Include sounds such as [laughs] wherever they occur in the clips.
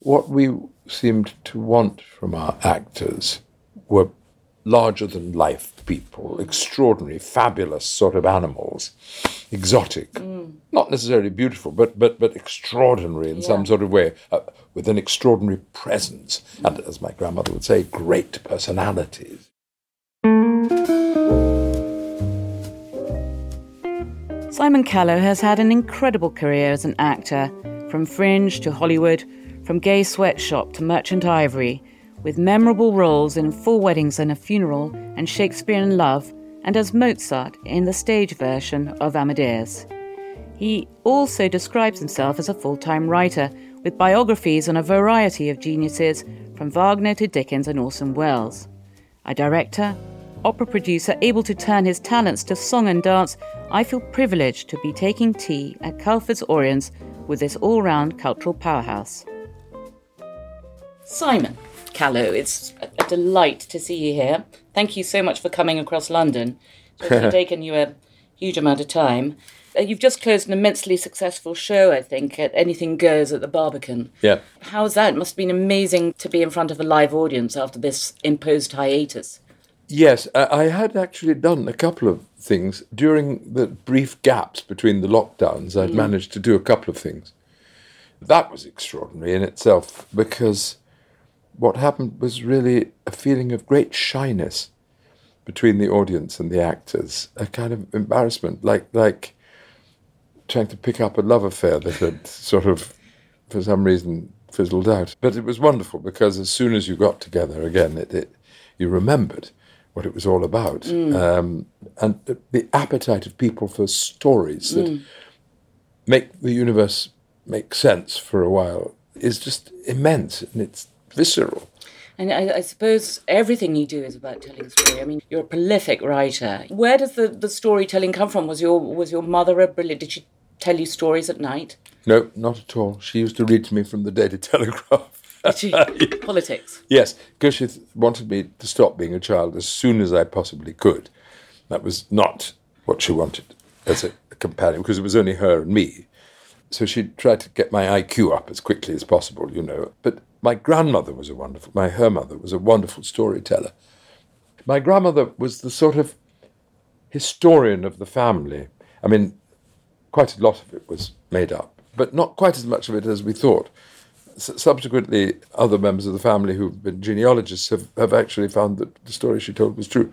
What we seemed to want from our actors were larger than life people, extraordinary, fabulous sort of animals, exotic, mm. not necessarily beautiful, but but but extraordinary in yeah. some sort of way, uh, with an extraordinary presence, and as my grandmother would say, great personalities. Simon Callow has had an incredible career as an actor, from Fringe to Hollywood, from Gay Sweatshop to Merchant Ivory, with memorable roles in Four Weddings and a Funeral and Shakespeare in Love, and as Mozart in the stage version of Amadeus. He also describes himself as a full time writer, with biographies on a variety of geniuses from Wagner to Dickens and Orson Welles. A director, opera producer able to turn his talents to song and dance, I feel privileged to be taking tea at Calford's Oriens with this all round cultural powerhouse. Simon Callow, it's a delight to see you here. Thank you so much for coming across London. [laughs] It's taken you a huge amount of time. Uh, you've just closed an immensely successful show, I think, at Anything Goes at the Barbican. Yeah. How's that? It must have been amazing to be in front of a live audience after this imposed hiatus. Yes, I had actually done a couple of things during the brief gaps between the lockdowns. I'd mm. managed to do a couple of things. That was extraordinary in itself because what happened was really a feeling of great shyness between the audience and the actors, a kind of embarrassment, like like trying to pick up a love affair that had sort of, for some reason, fizzled out. But it was wonderful because as soon as you got together again, it, it you remembered what it was all about. Mm. Um, and the, the, appetite of people for stories that mm. make the universe make sense for a while is just immense and it's visceral. And I, I, suppose everything you do is about telling a story. I mean, you're a prolific writer. Where does the, the storytelling come from? Was your was your mother a brilliant? Did she tell you stories at night? No, not at all. She used to read to me from the Daily [laughs] Telegraph. [laughs] Politics. Yes, because she wanted me to stop being a child as soon as I possibly could. That was not what she wanted as a, a companion, because it was only her and me. So she tried to get my IQ up as quickly as possible, you know. But my grandmother was a wonderful, my her mother was a wonderful storyteller. My grandmother was the sort of historian of the family. I mean, quite a lot of it was made up, but not quite as much of it as we thought subsequently, other members of the family who've been genealogists have, have actually found that the story she told was true.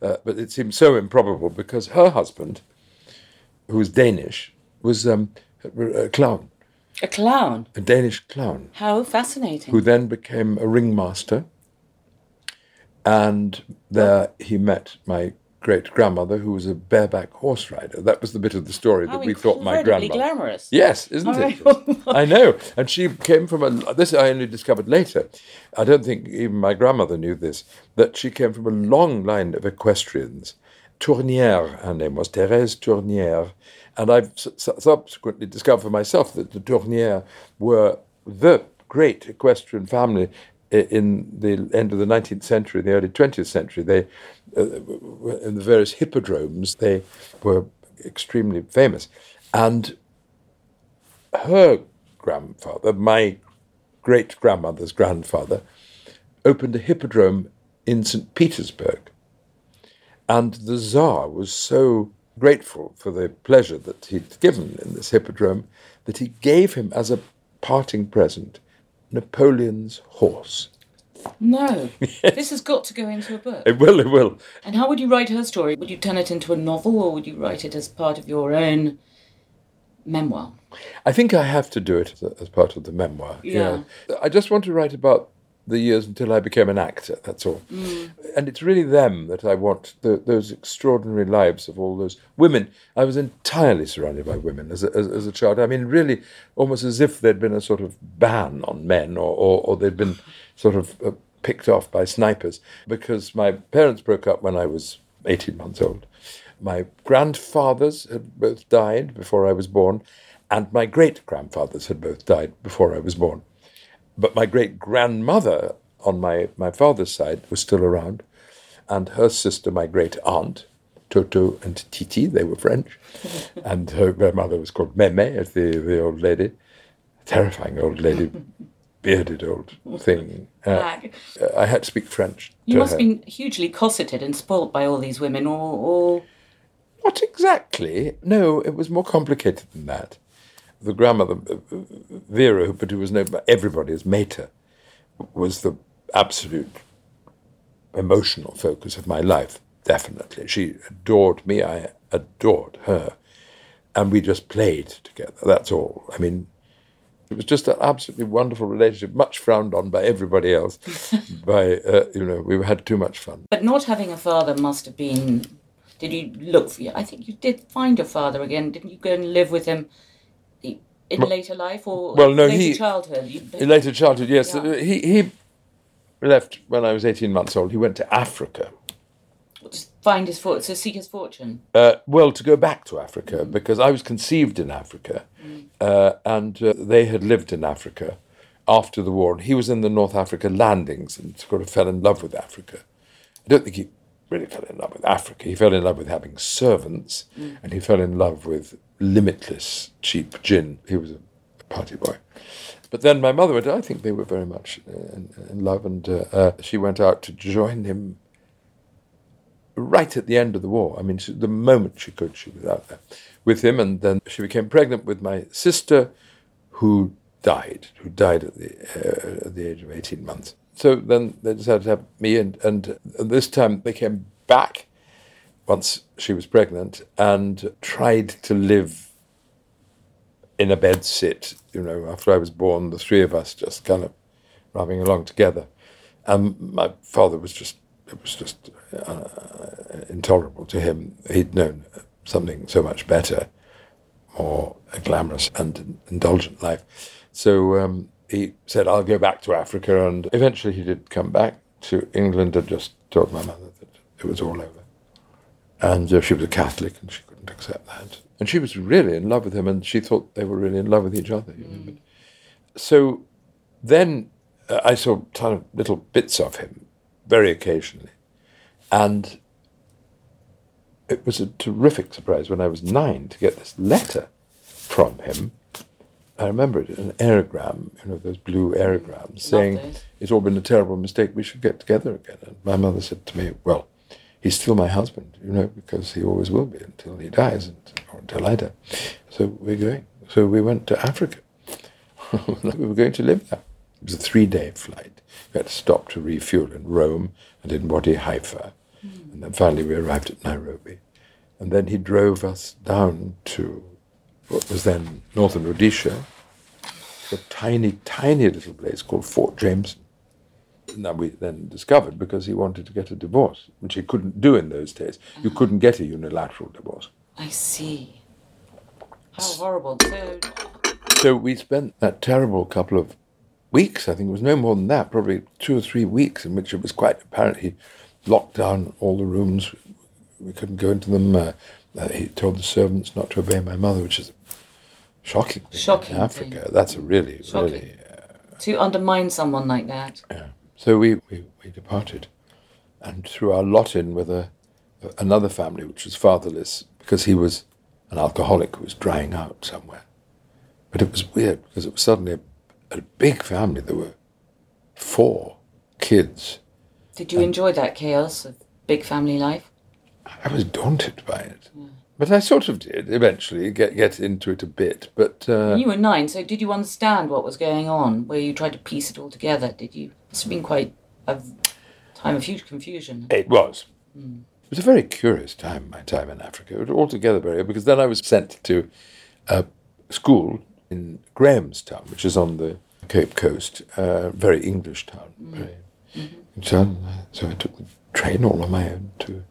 Uh, but it seemed so improbable because her husband, who was Danish, was um, a clown. A clown? A Danish clown. How fascinating. Who then became a ringmaster. And there he met my great grandmother who was a bareback horse rider. That was the bit of the story that we thought my grandmother. glamorous. Yes, isn't it? [laughs] I know. And she came from a. This I only discovered later. I don't think even my grandmother knew this. That she came from a long line of equestrians. Tournière, her name was Thérèse Tournière, and I've subsequently discovered for myself that the Tournière were the great equestrian family in the end of the 19th century, the early 20th century, they, uh, in the various hippodromes, they were extremely famous. And her grandfather, my great grandmother's grandfather, opened a hippodrome in St. Petersburg. And the Tsar was so grateful for the pleasure that he'd given in this hippodrome that he gave him as a parting present Napoleon's horse. No. Yes. This has got to go into a book. It will, it will. And how would you write her story? Would you turn it into a novel or would you write it as part of your own memoir? I think I have to do it as part of the memoir. Yeah. yeah. I just want to write about the years until I became an actor, that's all. Mm. And it's really them that I want, the, those extraordinary lives of all those women. I was entirely surrounded by women as a, as, as a child. I mean, really, almost as if there'd been a sort of ban on men or, or, or they'd been [laughs] sort of uh, picked off by snipers because my parents broke up when I was 18 months old. My grandfathers had both died before I was born, and my great grandfathers had both died before I was born. But my great grandmother on my, my father's side was still around, and her sister, my great aunt, Toto and Titi, they were French, [laughs] and her grandmother was called Meme, the, the old lady, terrifying old lady, bearded old thing. Uh, I had to speak French. You must her. have been hugely cosseted and spoilt by all these women, or, or Not exactly. No, it was more complicated than that. The grandmother, uh, Vera, but who was known by everybody as Mater, was the absolute emotional focus of my life, definitely. She adored me, I adored her. And we just played together, that's all. I mean, it was just an absolutely wonderful relationship, much frowned on by everybody else. [laughs] by, uh, you know, we had too much fun. but not having a father must have been. Did you look for? I think you did find your father again. Didn't you go and live with him in later life or well, no, later he- childhood? In later childhood, yes. Yeah. Uh, He, he left when I was 18 months old. He went to Africa. To find his fortune, to seek his fortune. Uh, well, to go back to Africa, because I was conceived in Africa, uh, and uh, they had lived in Africa after the war. And he was in the North Africa landings and sort of fell in love with Africa. I don't think he really fell in love with Africa. He fell in love with having servants, and he fell in love with limitless cheap gin. He was a party boy. But then my mother went, I think they were very much uh, in, in love, and uh, uh, she went out to join him right at the end of the war. I mean, she, the moment she could, she was out there with him, and then she became pregnant with my sister, who died, who died at the uh, at the age of eighteen months. So then they decided to have me, and and this time they came back once she was pregnant and tried to live in a bed sit. You know, after I was born, the three of us just kind of rubbing along together, and my father was just it was just uh, intolerable to him. He'd known something so much better, more glamorous and indulgent life. So um, he said, "I'll go back to Africa," and eventually he did come back to England and just told my mother that it was all over. And uh, she was a Catholic, and she couldn't accept that. And she was really in love with him, and she thought they were really in love with each other. You know? but, so then uh, I saw kind of little bits of him, very occasionally, and it was a terrific surprise when I was nine to get this letter from him. I remember it, an aerogram, you know, those blue aerograms, saying. It's all been a terrible mistake, we should get together again. And my mother said to me, Well, he's still my husband, you know, because he always will be until he dies or until I die. So we're going. So we went to Africa. [laughs] we were going to live there. It was a three day flight. We had to stop to refuel in Rome and in Wadi Halfa. And then finally we arrived at Nairobi. And then he drove us down to what was then northern Rhodesia, a tiny, tiny little place called Fort Jameson. Now we then discovered because he wanted to get a divorce, which he couldn't do in those days. You couldn't get a unilateral divorce. I see. How horrible. So, So we spent that terrible couple of weeks, I think it was no more than that, probably two or three weeks, in which it was quite apparent he locked down all the rooms. We couldn't go into them. Uh, uh, he told the servants not to obey my mother, which is shocking Shocking in thing. Africa. That's a really, Shocking. really. to undermine someone like that. Yeah. So we, we, we departed and threw our lot in with a, another family which was fatherless because he was an alcoholic who was drying out somewhere. But it was weird because it was suddenly a, a big family. There were four kids. Did you enjoy that chaos of big family life? I was daunted by it. But I sort of did eventually get, get into it a bit. But uh, You were nine, so did you understand what was going on? Where you tried to piece it all together? Did you? It's been quite a time of huge confusion. It was. Hmm. It was a very curious time, my time in Africa. It was altogether very, because then I was sent to a school in Grahamstown, which is on the Cape Coast, a very English town. Hmm. Very mm-hmm. town. Uh, so I took the train all on my own to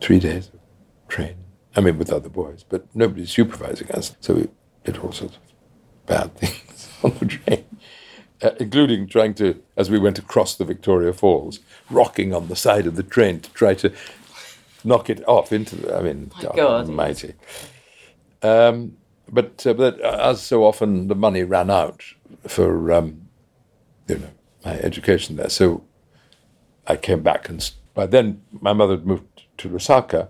three days of train. I mean, with other boys, but nobody supervising us. So we did all sorts of bad [laughs] things on the train uh, including trying to, as we went across the Victoria Falls, rocking on the side of the train to try to knock it off into the. I mean, My God, almighty. Um, but, uh, but as so often, the money ran out for um, you know my education there. So I came back, and by then my mother had moved to Lusaka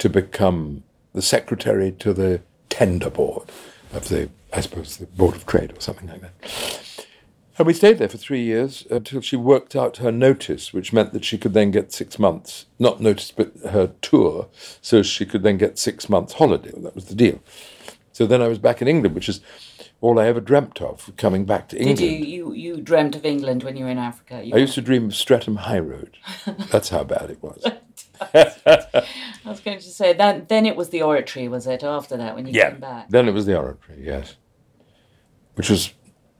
to become the secretary to the tender board of the, I suppose, the Board of Trade or something like that. And we stayed there for three years until she worked out her notice, which meant that she could then get six months, not notice, but her tour, so she could then get six months holiday. That was the deal. So then I was back in England, which is all I ever dreamt of, coming back to England. Did you, you, you dreamt of England when you were in Africa? You I used to dream of Streatham High Road. [laughs] That's how bad it was. [laughs] [laughs] I was going to say that. Then it was the oratory, was it? After that, when you yeah. came back. Then it was the oratory, yes, which was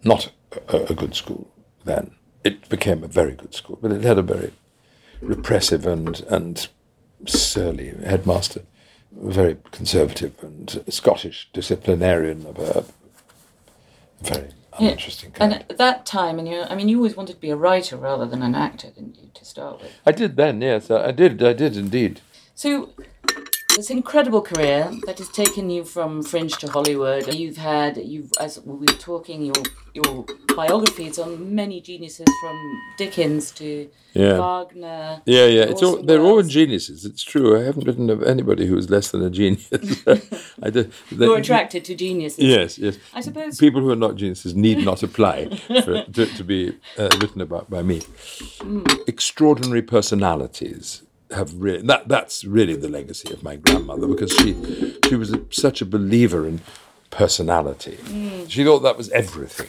not a, a good school then. It became a very good school, but it had a very repressive and and surly headmaster, very conservative and Scottish disciplinarian of a very Yeah, uninteresting kind. And at that time, and you, I mean, you always wanted to be a writer rather than an actor, didn't you, to start with? I did then, yes, I did, I did indeed. So, this incredible career that has taken you from fringe to Hollywood. You've had, you've as we were talking, your your biography. It's on many geniuses from Dickens to Yeah. Wagner. Yeah, yeah. It's all, they're all geniuses. It's true. I haven't written of anybody who is less than a genius. [laughs] I did. You're attracted to geniuses. Yes, yes. I suppose- people who are not geniuses need not apply for, to, to be uh, written about by me. Extraordinary personalities have really that. That's really the legacy of my grandmother because she she was a, such a believer in personality. She thought that was everything,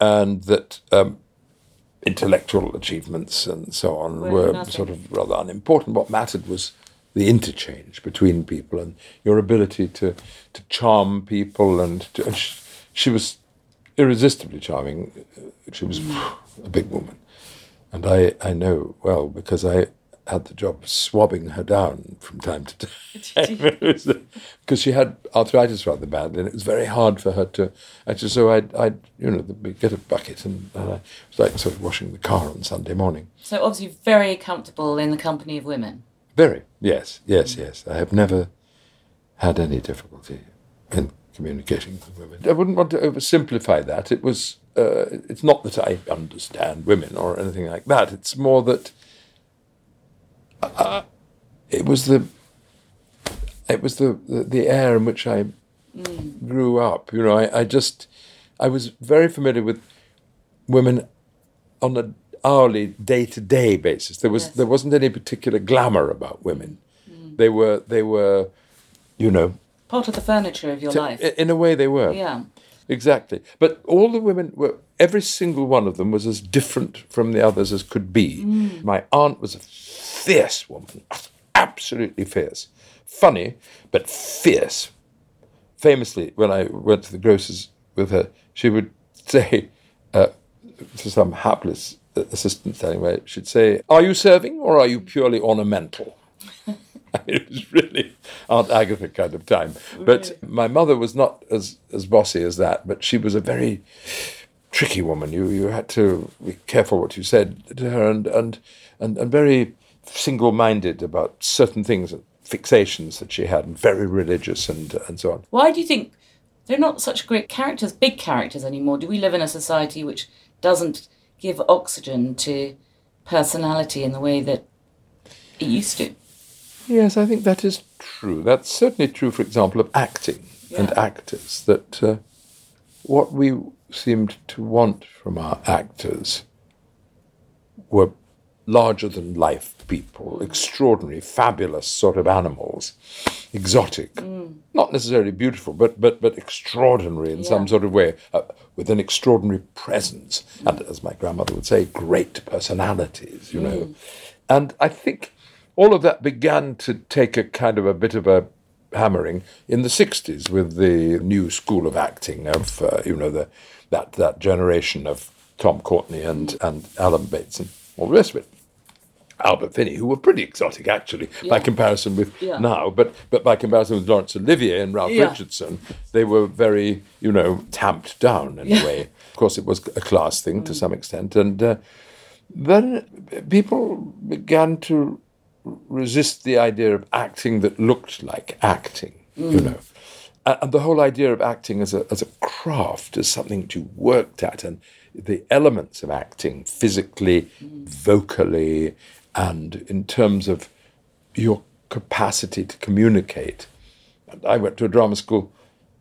and that. Um, intellectual achievements and so on Were were sort of rather unimportant. What mattered was the interchange between people and your ability to to charm people. And, to, and she, she was irresistibly charming. She was a big woman, and I I know well because I had the job of swabbing her down from time to time [laughs] because [laughs] she had arthritis rather bad, and it was very hard for her to. Actually, so I'd, I'd you know get a bucket and, and I it was like sort of washing the car on Sunday morning. So obviously very comfortable in the company of women. Very yes, yes, yes. I have never had any difficulty in communicating with women. I wouldn't want to oversimplify that. It was. Uh, it's not that I understand women or anything like that. It's more that uh, it was the it was the, the, the air in which I grew up. You know, I, I just I was very familiar with women on an hourly, day to day basis. There was Yes. there wasn't any particular glamour about women. They were they were, you know, Part of the furniture of your t- life. in a way they were. yeah. Exactly. But all the women were, every single one of them was as different from the others as could be. My aunt was a fierce woman, absolutely fierce. Funny, but fierce. Famously, when I went to the grocer's with her, she would [laughs] say uh, to some hapless assistant by, she'd say, Are you serving or are you purely ornamental? [laughs] it was really Aunt Agatha kind of time. But my mother was not as, as bossy as that, but she was a very tricky woman. You you had to be careful what you said to her and and, and, and very single minded about certain things fixations that she had and very religious and and so on. Why do you think they're not such great characters, big characters anymore? Do we live in a society which doesn't give oxygen to personality in the way that it used to? Yes, I think that is true. That's certainly true, for example, of acting and actors. That uh, what we seemed to want from our actors were larger than life people, extraordinary, fabulous sort of animals, exotic, not necessarily beautiful, but but but extraordinary in some sort of way, uh, with an extraordinary presence, and as my grandmother would say, great personalities. You know, and I think all of that began to take a kind of a bit of a hammering in the 60s with the new school of acting of uh, you know the that that generation of Tom Courtenay and and Alan Bates and all the rest of it. Albert Finney, who were pretty exotic actually by comparison with Yeah. now, but but by comparison with Laurence Olivier and Ralph Yeah. Richardson, they were very you know tamped down in a way. Of course, it was a class thing Mm. to some extent, and uh, then people began to resist the idea of acting that looked like acting, you know. And the whole idea of acting as a, as a craft, as something that you worked at, and the elements of acting physically, vocally, and in terms of your capacity to communicate. I went to a drama school,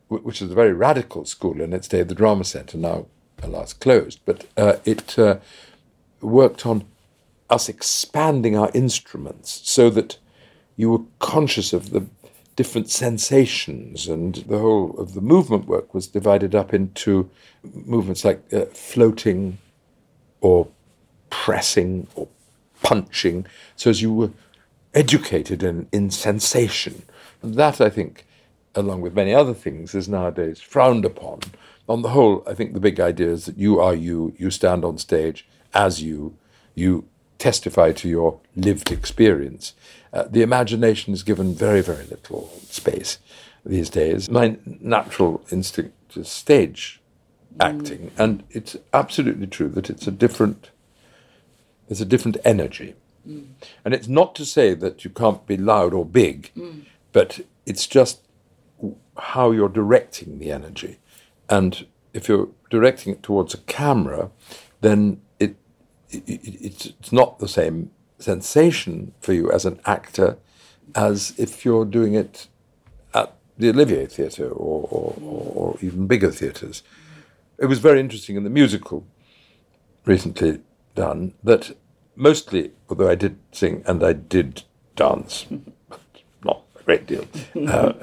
which was a very radical school in its day, the Drama Centre, now alas, closed, but uh, it uh, worked on us expanding our instruments so that you were conscious of the different sensations, and the whole of the movement work was divided up into movements like uh, floating or pressing or punching, so as you were educated in, in sensation. And that, I think, along with many other things, is nowadays frowned upon. On the whole, I think the big idea is that you are you, you stand on stage as you, you testify to your lived experience. Uh, the imagination is given very, very little space these days. My natural instinct is stage acting, and it's absolutely true that it's a different, there's a different energy. Mm. And it's not to say that you can't be loud or big, mm. but it's just how you're directing the energy. And if you're directing it towards a camera, then it, it, it, it's not the same sensation for you as an actor as if you're doing it at the Olivier Theatre or, or, or even bigger theatres. It was very interesting in the musical recently done that mostly, although I did sing and I did dance, [laughs] not a great deal. Uh,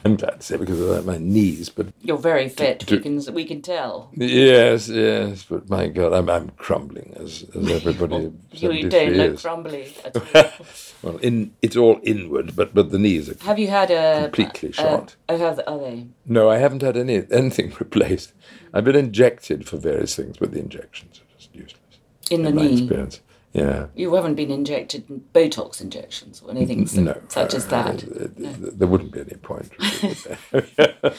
[laughs] I'm glad to say because of my knees, but you're very fit. To, we can we can tell. Yes, yes, but my God, I'm I'm crumbling as, as [laughs] everybody. you, you don't look crumbly at all. well, in it's all inward, but but the knees are. Have you had a completely shot? oh, have are they? No, I haven't had any anything replaced. I've been injected for various things, but the injections are just useless. In the in knee. experience. Yeah. You haven't been injected Botox injections or anything so, no, such as that. Uh, no. There wouldn't be any point. [laughs] [laughs]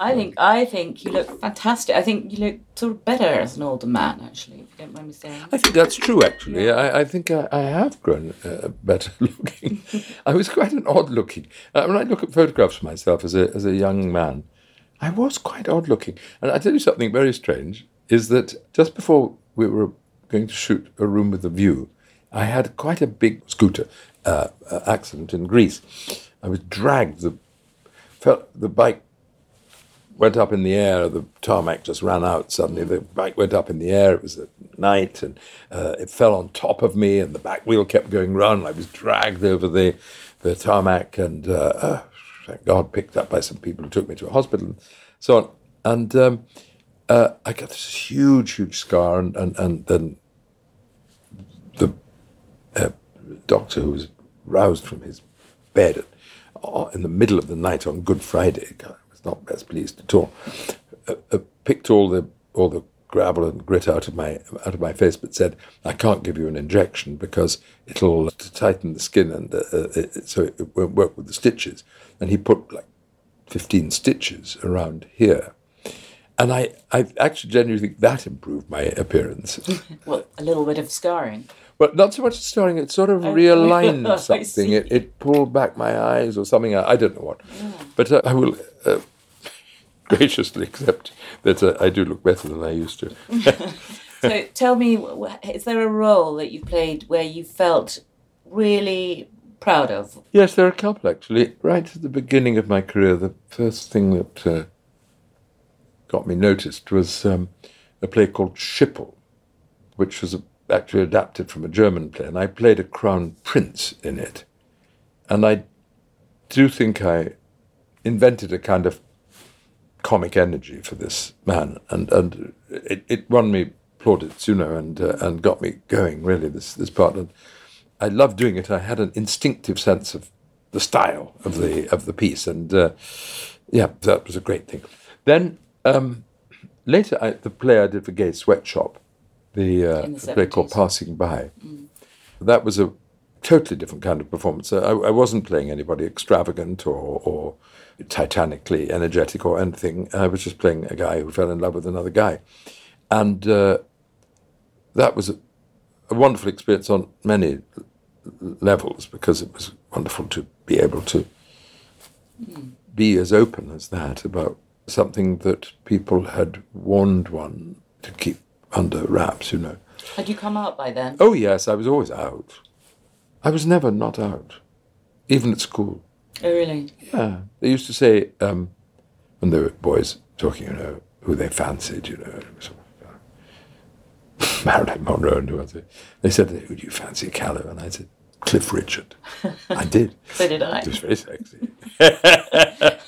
I think I think you look fantastic. I think you look sort of better as an older man, actually. If you don't mind me saying. I think that's true. Actually, yeah. I, I, think I, I have grown uh, better [laughs] looking. I was quite an odd looking. Uh, when I look at photographs of myself as a as a young man, I was quite odd looking. And I tell you something very strange is that just before we were going to shoot a room with a view, I had quite a big scooter uh, uh, accident in Greece. I was dragged. The felt, the bike went up in the air. The tarmac just ran out suddenly. The bike went up in the air. It was at night, and uh, it fell on top of me. And the back wheel kept going round. I was dragged over the the tarmac, and uh, uh, thank God, picked up by some people who took me to a hospital, and so on. And um, uh, I got this huge, huge scar, and, and, and then the uh, doctor who was roused from his bed uh, in the middle of the night on Good Friday, I was not best pleased at all, uh, uh, picked all the all the gravel and grit out of my out of my face, but said, "I can't give you an injection because it'll tighten the skin and uh, it, so it won't work with the stitches." And he put like fifteen stitches around here and I, I actually genuinely think that improved my appearance. [laughs] well, a little bit of scarring. Well, not so much scarring, it sort of oh, realigned [laughs] something. It, it pulled back my eyes or something. I, I don't know what. Yeah. But uh, I will uh, [laughs] graciously accept that uh, I do look better than I used to. so tell me, is there a role that you played where you felt really proud of? Yes, there are a couple actually. Right at the beginning of my career, the first thing that uh, got me noticed was um, a play called Schippel, which was actually adapted from a German play, and I played a crown prince in it. And I do think I invented a kind of comic energy for this man, and and it, it won me plaudits, you know, and uh, and got me going really this this part. And I loved doing it. I had an instinctive sense of the style of the of the piece, and uh, yeah, that was a great thing. Then um, later, I, the play I did for Gay Sweatshop, the, uh, the play called Passing By, mm. that was a totally different kind of performance. I, I wasn't playing anybody extravagant or, or titanically energetic or anything. I was just playing a guy who fell in love with another guy. And uh, that was a, a, wonderful experience on many levels because it was wonderful to be able to mm. be as open as that about something that people had warned one to keep under wraps, you know. Had you come out by then? Oh, yes, I was always out. I was never not out, even at school. Oh, really? Yeah. They used to say, um, when there were boys talking, you know, who they fancied, you know, [laughs] Marilyn Monroe and who else? They said, "Who do you fancy, Callow?" And I said, "Cliff Richard." I did. [laughs] so did I. It was very sexy. [laughs]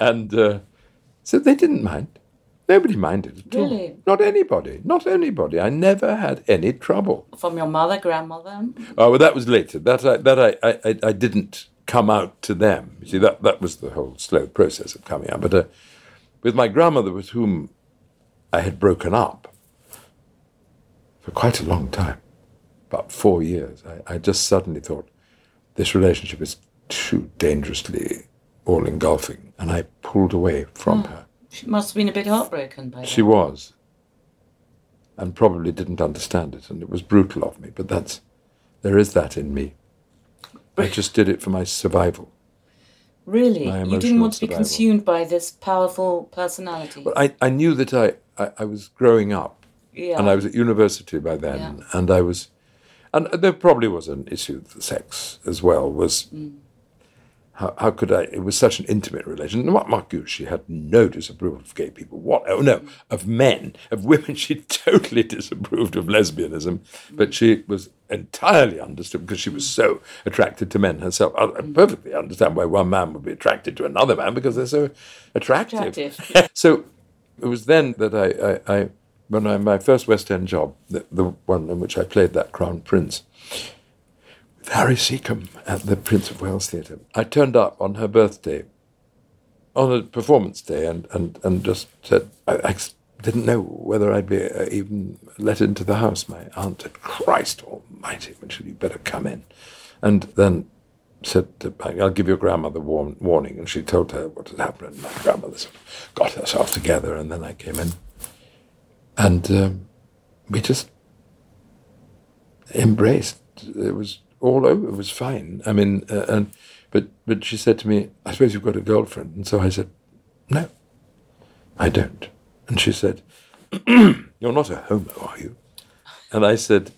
and uh, so they didn't mind. Nobody minded at all. Not anybody. Not anybody. I never had any trouble. From your mother, grandmother. Oh, well, that was later. That I, that I, I, I- I didn't come out to them. You see, that, that was the whole slow process of coming out. But uh, with my grandmother, with whom I had broken up for quite a long time, about four years, I, I just suddenly thought this relationship is too dangerously all engulfing. And I pulled away from her. She must have been a bit heartbroken by it. She was. And probably didn't understand it, and it was brutal of me, but that's there is that in me. I just did it for my survival. Really? my You didn't want to be consumed by this powerful personality. But I, I knew that I, I, I was growing up, yeah. and I was at university by then, Yeah. and I was, and there probably was an issue of sex as well. Was Mm. How, how could I? It was such an intimate relation. And What Mark she had no disapproval of gay people. What? Oh no, of men, of women. [laughs] She totally disapproved of lesbianism, but she was entirely understood because she was so attracted to men herself. I, I perfectly understand why one man would be attracted to another man because they're so attractive. Attractive. [laughs] so it was then that I, I, I when I my first West End job, the, the one in which I played that Crown Prince, Harry Secombe at the Prince of Wales Theatre. I turned up on her birthday, on a performance day, and, and, and just said, I didn't know whether I'd be uh, even let into the house. My aunt said, Christ almighty, Mitchell, you better come in. And then said, I'll give your grandmother warn, warning. And she told her what had happened. My grandmother sort of got herself together, and then I came in. And um, we just embraced. It was all over. It was fine. I mean, uh, and but but she said to me, "I suppose you've got a girlfriend." And so I said, "No, I don't." And she said, [clears throat] "You're not a homo, are you?" And I said,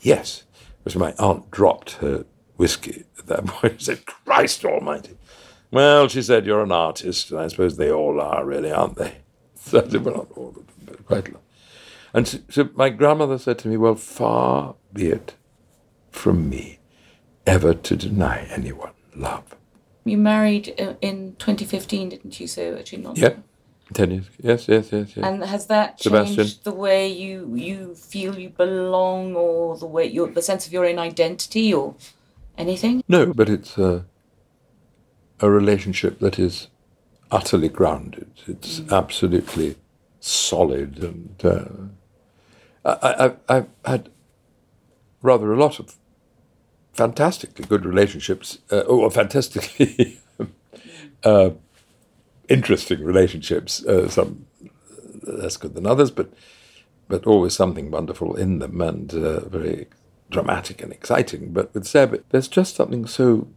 "Yes." Because my aunt dropped her whiskey at that [laughs] point. She said, "Christ Almighty." Well, she said, "You're an artist, and I suppose they all are, really, aren't they?" [laughs] So I "Well, not all of them, but quite a lot." And so, so my grandmother said to me, Well, far be it from me ever to deny anyone love. You married uh, in 2015, didn't you? So actually not. Yeah. Ten years. Yes, yes, yes, yes. And has that Sebastian. changed the way you you feel you belong, or the way your the sense of your own identity, or anything? no, but it's a, a relationship that is utterly grounded. It's absolutely solid. And uh, I, I, I've had rather a lot of fantastically good relationships, uh, or fantastically [laughs] uh, interesting relationships. Uh, some less good than others, but but always something wonderful in them and uh, very dramatic and exciting. But with Seb, there's just something so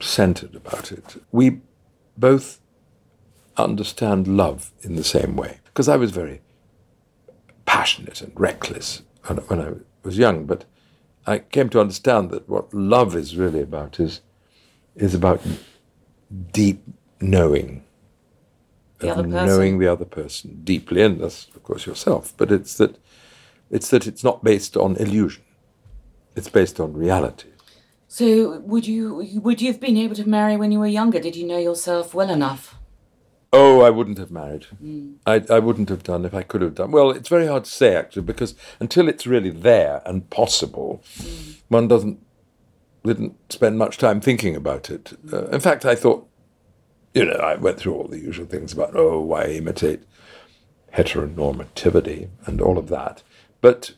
centered about it. We both understand love in the same way because I was very passionate and reckless when I was young, but I came to understand that what love is really about is is about deep knowing The knowing the other person deeply, and that's of course yourself. But it's that it's that it's not based on illusion; it's based on reality. So would you would you have been able to marry when you were younger? Did you know yourself well enough? Oh, I wouldn't have married. Mm. I, I wouldn't have done if I could have done. Well, it's very hard to say actually because until it's really there and possible, mm. one doesn't didn't spend much time thinking about it. Uh, in mm. fact, I thought, you know, I went through all the usual things about oh, why imitate heteronormativity and all of that, but.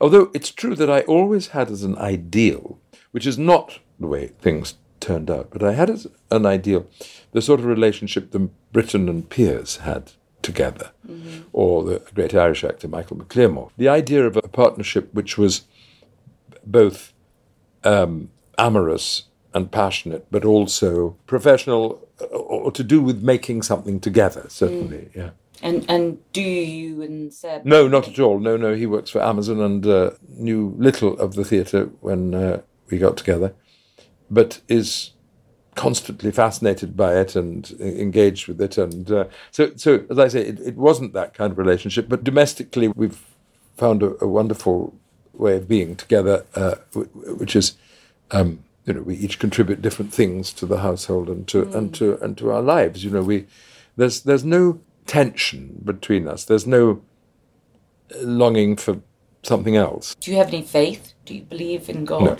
Although it's true that I always had as an ideal, which is not the way things turned out, but I had an ideal the sort of relationship that Britten and Pears had together, or the great Irish actor Michael MacLiammóir. The idea of a partnership which was both um, amorous and passionate, but also professional, uh, or to do with making something together, certainly, yeah. And and do you and Seb? No, not at all. No, no. He works for Amazon and uh, knew little of the theatre when uh, we got together, but is constantly fascinated by it and engaged with it. And uh, so, so as I say, it, it, wasn't that kind of relationship. But domestically, we've found a, a wonderful way of being together, uh, which is, um, you know, we each contribute different things to the household and to mm. and to and to our lives. You know, we there's there's no tension between us. There's no longing for something else. Do you have any faith? Do you believe in God? No,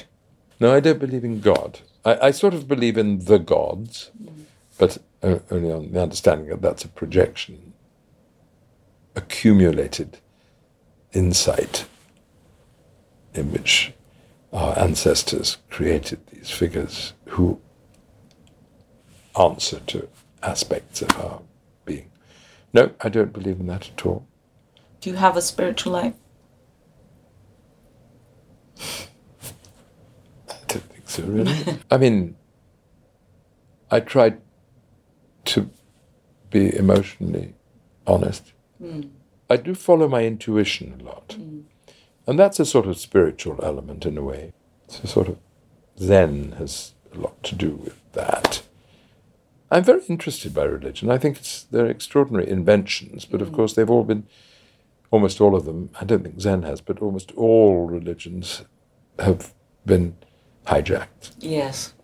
no I don't believe in God. I, I sort of believe in the gods, but uh, only on the understanding that that's a projection, accumulated insight in which our ancestors created these figures who answer to aspects of our being. No, I don't believe in that at all. Do you have a spiritual life? So, really. [laughs] I mean, I tried to be emotionally honest. Mm. I do follow my intuition a lot. Mm. And that's a sort of spiritual element in a way. It's a sort of Zen has a lot to do with that. I'm very interested by religion. I think it's they're extraordinary inventions, but of mm. course they've all been almost all of them, I don't think Zen has, but almost all religions have been hijacked. Yes,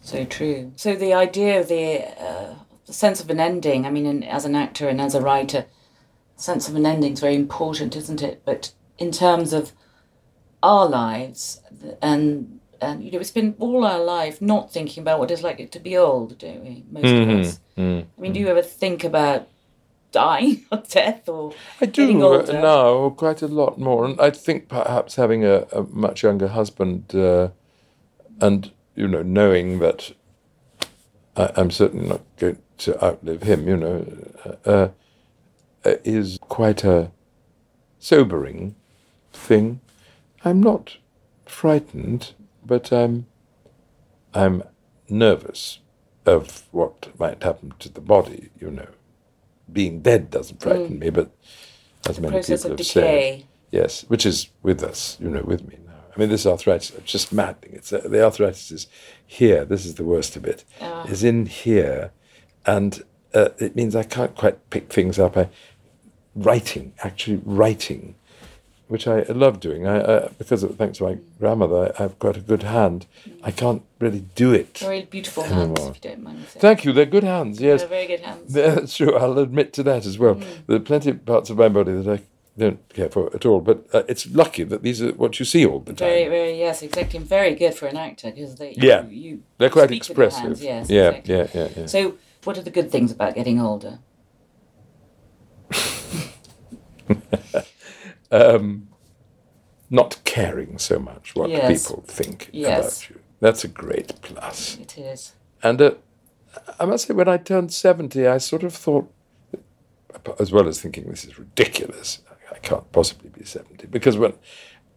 so true. So the idea of the, uh, the sense of an ending, I mean, in, as an actor and as a writer, sense of an ending is very important, isn't it? But in terms of our lives, and and you know, it's been all our life not thinking about what it's like to be old, don't we? Most mm-hmm. of us. Mm-hmm. I mean, do you ever think about dying [laughs] or death or I do now quite a lot more, and I think perhaps having a, a much younger husband. Uh, and you know, knowing that I, am certainly not going to outlive him, you know, uh, uh, is quite a sobering thing. I'm not frightened, but I'm I'm nervous of what might happen to the body. You know, being dead doesn't frighten mm. me, but as the many people have decay. said, yes, which is with us, you know, with me I mean, this arthritis, is just maddening. It's uh, the arthritis is here. This is the worst of it. Oh. Is in here, and uh, it means I can't quite pick things up. I writing, actually writing, which I love doing. I, uh, because of, thanks to my grandmother, I, have got a good hand. I can't really do it. Very beautiful anymore. hands, if you don't mind. Thank you. They're good hands. Yes, they're very good hands. That's [laughs] true. I'll admit to that as well. Mm. There are plenty of parts of my body that I don't care for at all. But uh, it's lucky that these are what you see all the time. Very, very, yes, exactly. And very good for an actor because they, yeah, you, you they're quite expressive. Hands, yes, yeah, exactly. yeah, yeah, yeah. So, what are the good things about getting older? [laughs] um, not caring so much what yes. people think yes. about you. That's a great plus. It is. And uh, I must say, when I turned 70, I sort of thought, as well as thinking this is ridiculous, I can't possibly be 70. Because when,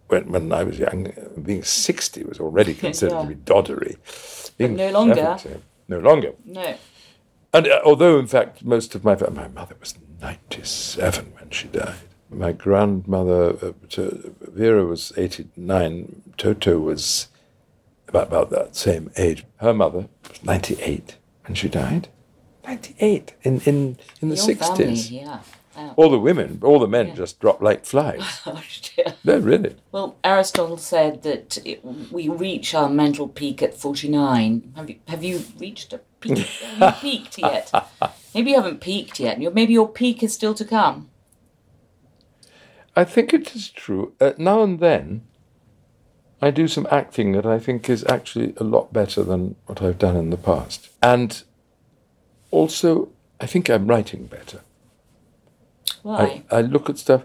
when, when I was young, being 60 was already [laughs] considered yeah. to be doddery. Being but no longer. 70, no longer. No. And uh, although, in fact, most of my my mother was 97 when she died. My grandmother, uh, Vera, was 89. Toto was about, about that same age. Her mother was 98 when she died. 98 in, in, in the Your 60s. Family, yeah. All the women, all the men yeah. just drop like flies. [laughs] oh. No, really. Well, Aristotle said that it, we reach our mental peak at 49. Have you, have you reached a peak? have you [laughs] peaked yet? Maybe you haven't peaked yet. Maybe your peak is still to come. I think it is true. Uh, now and then, I do some acting that I think is actually a lot better than what I've done in the past. And also, I think I'm writing better. Why? I, I look at stuff.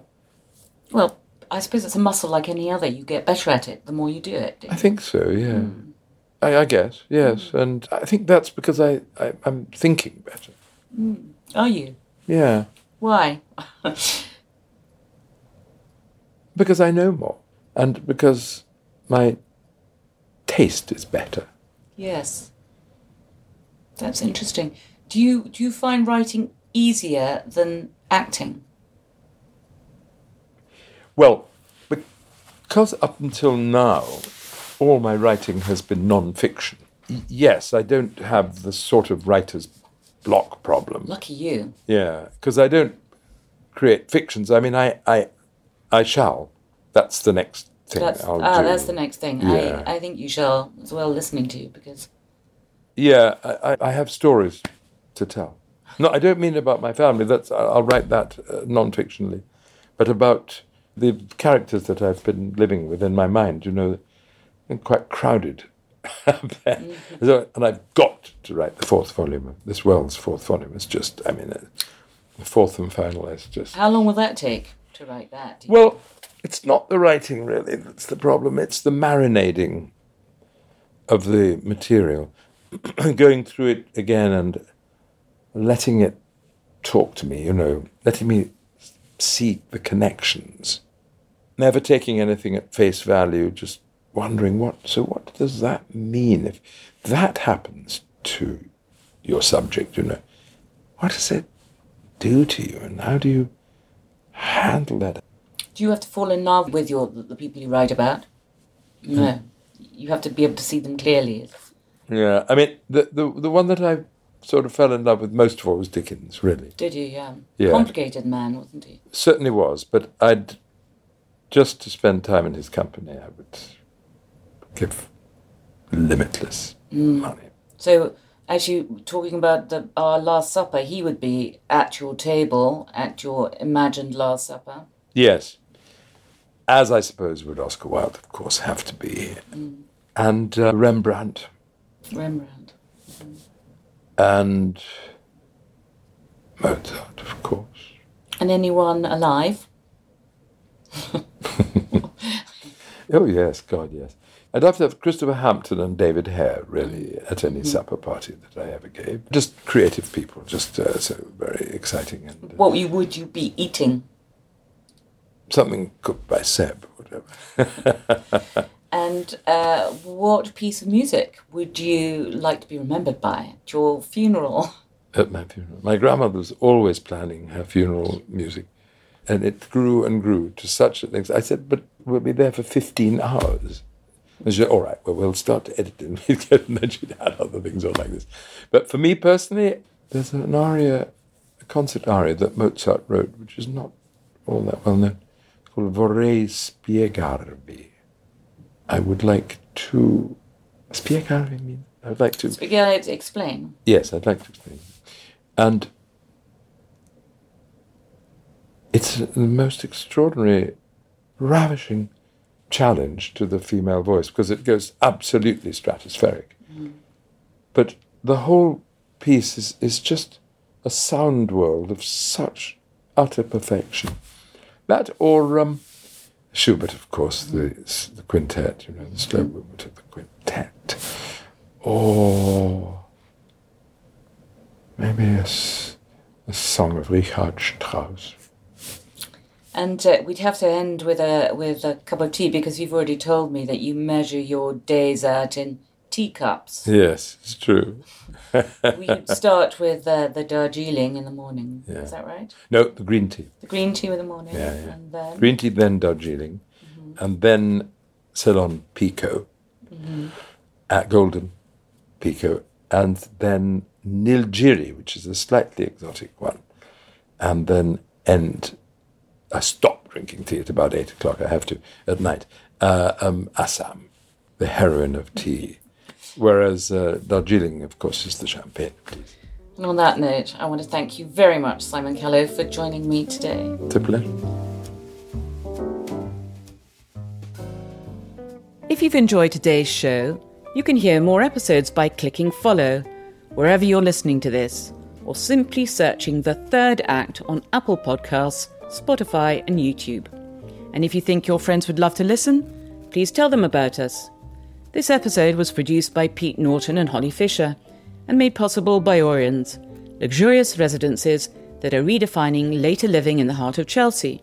Well, I suppose it's a muscle like any other. You get better at it the more you do it. I think so, yeah. Mm. I, I, guess, yes. Mm. And I think that's because I, I, am thinking better. Mm. Are you? Yeah. Why? [laughs] because I know more. And because my taste is better. Yes. That's interesting. Do you do you find writing easier than acting? Well, because up until now, all my writing has been non-fiction. yes, I don't have the sort of writer's block problem. Lucky you. Yeah, because I don't create fictions. I mean, I, I, I shall. That's the next thing That's I'll ah, do. that's the next thing. Yeah. I, I think you shall as well listening to you because Yeah, I, I- I have stories to tell. No, I don't mean about my family. That's I'll write that uh, non-fictionally, but about the characters that I've been living with in my mind. You know, they're quite crowded. [laughs] there. So, and I've got to write the fourth volume of this Welles fourth volume. It's just, I mean, uh, the fourth and final is just. how long will that take to write that? Well, it's not the writing really that's the problem. It's the marinading of the material, [clears throat] going through it again and letting it talk to me. You know, letting me see the connections. Never taking anything at face value. Just wondering what. So what does that mean if that happens to your subject? You know, what does it do to you, and how do you handle that? Do you have to fall in love with your the people you write about? No, hmm. you have to be able to see them clearly. Yeah, I mean, the, the the one that I sort of fell in love with most of all was Dickens, really. Did you? Yeah. Yeah. Complicated man, wasn't he? Certainly was, but I'd just to spend time in his company, I would give limitless money. So, as you talking about the our Last Supper, he would be at your table at your imagined Last Supper. Yes, as I suppose would Oscar Wilde, of course, have to be, and uh, Rembrandt, Rembrandt. And Mozart, of course. And anyone alive? [laughs] Oh yes, God yes. I'd love to have Christopher Hampton and David Hare really at any supper party that I ever gave. Just creative people, just uh, so very exciting and uh, What you would you be eating? something cooked by Seb, whatever. [laughs] And uh, what piece of music would you like to be remembered by at your funeral? [laughs] at my funeral. My grandmother was always planning her funeral music, and it grew and grew to such an extent. I said, "But we'll be there for fifteen hours." And she said, "All right, well, we'll start to edit it." [laughs] and then she'd add other things on like this. But for me personally, there's an aria, a concert aria that Mozart wrote, which is not all that well known. Called "Vorrei spiegarvi." I would like to spiegarvi mean. I would like to to explain. Yes, I'd like to explain. And it's the most extraordinary, ravishing challenge to the female voice because it goes absolutely stratospheric. But the whole piece is, is just a sound world of such utter perfection. That or um, Schubert, of course, the, the quintet, you know, the slow movement of the quintet. Or maybe a song of Richard Strauss. And uh, we'd have to end with a with a cup of tea because you've already told me that you measure your days out in teacups. Yes, it's true. [laughs] we start with uh, the Darjeeling in the morning. Yeah. Is that right? No, the green tea. The green tea in the morning. Yeah, yeah. And then Green tea, then Darjeeling, and then Ceylon Pekoe at Golden Pekoe, and then Nilgiri, which is a slightly exotic one, and then end. I stop drinking tea at about eight o'clock. I have to at night. Uh, um, Assam, the heroine of tea, whereas uh, Darjeeling, of course, is the champagne. of. And on that note, I want to thank you very much, Simon Callow, for joining me today. It's a pleasure. If you've enjoyed today's show, you can hear more episodes by clicking follow wherever you're listening to this, or simply searching the third act on Apple Podcasts, Spotify, and YouTube. And if you think your friends would love to listen, please tell them about us. This episode was produced by Pete Norton and Holly Fisher and made possible by Auriens, luxurious residences that are redefining later living in the heart of Chelsea.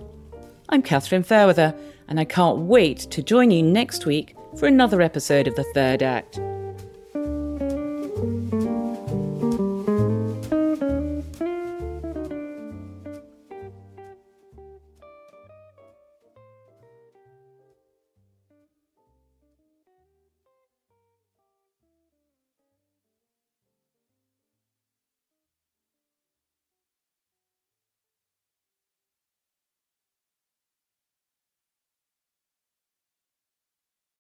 I'm Catherine Fairweather, and I can't wait to join you next week for another episode of The Third Act.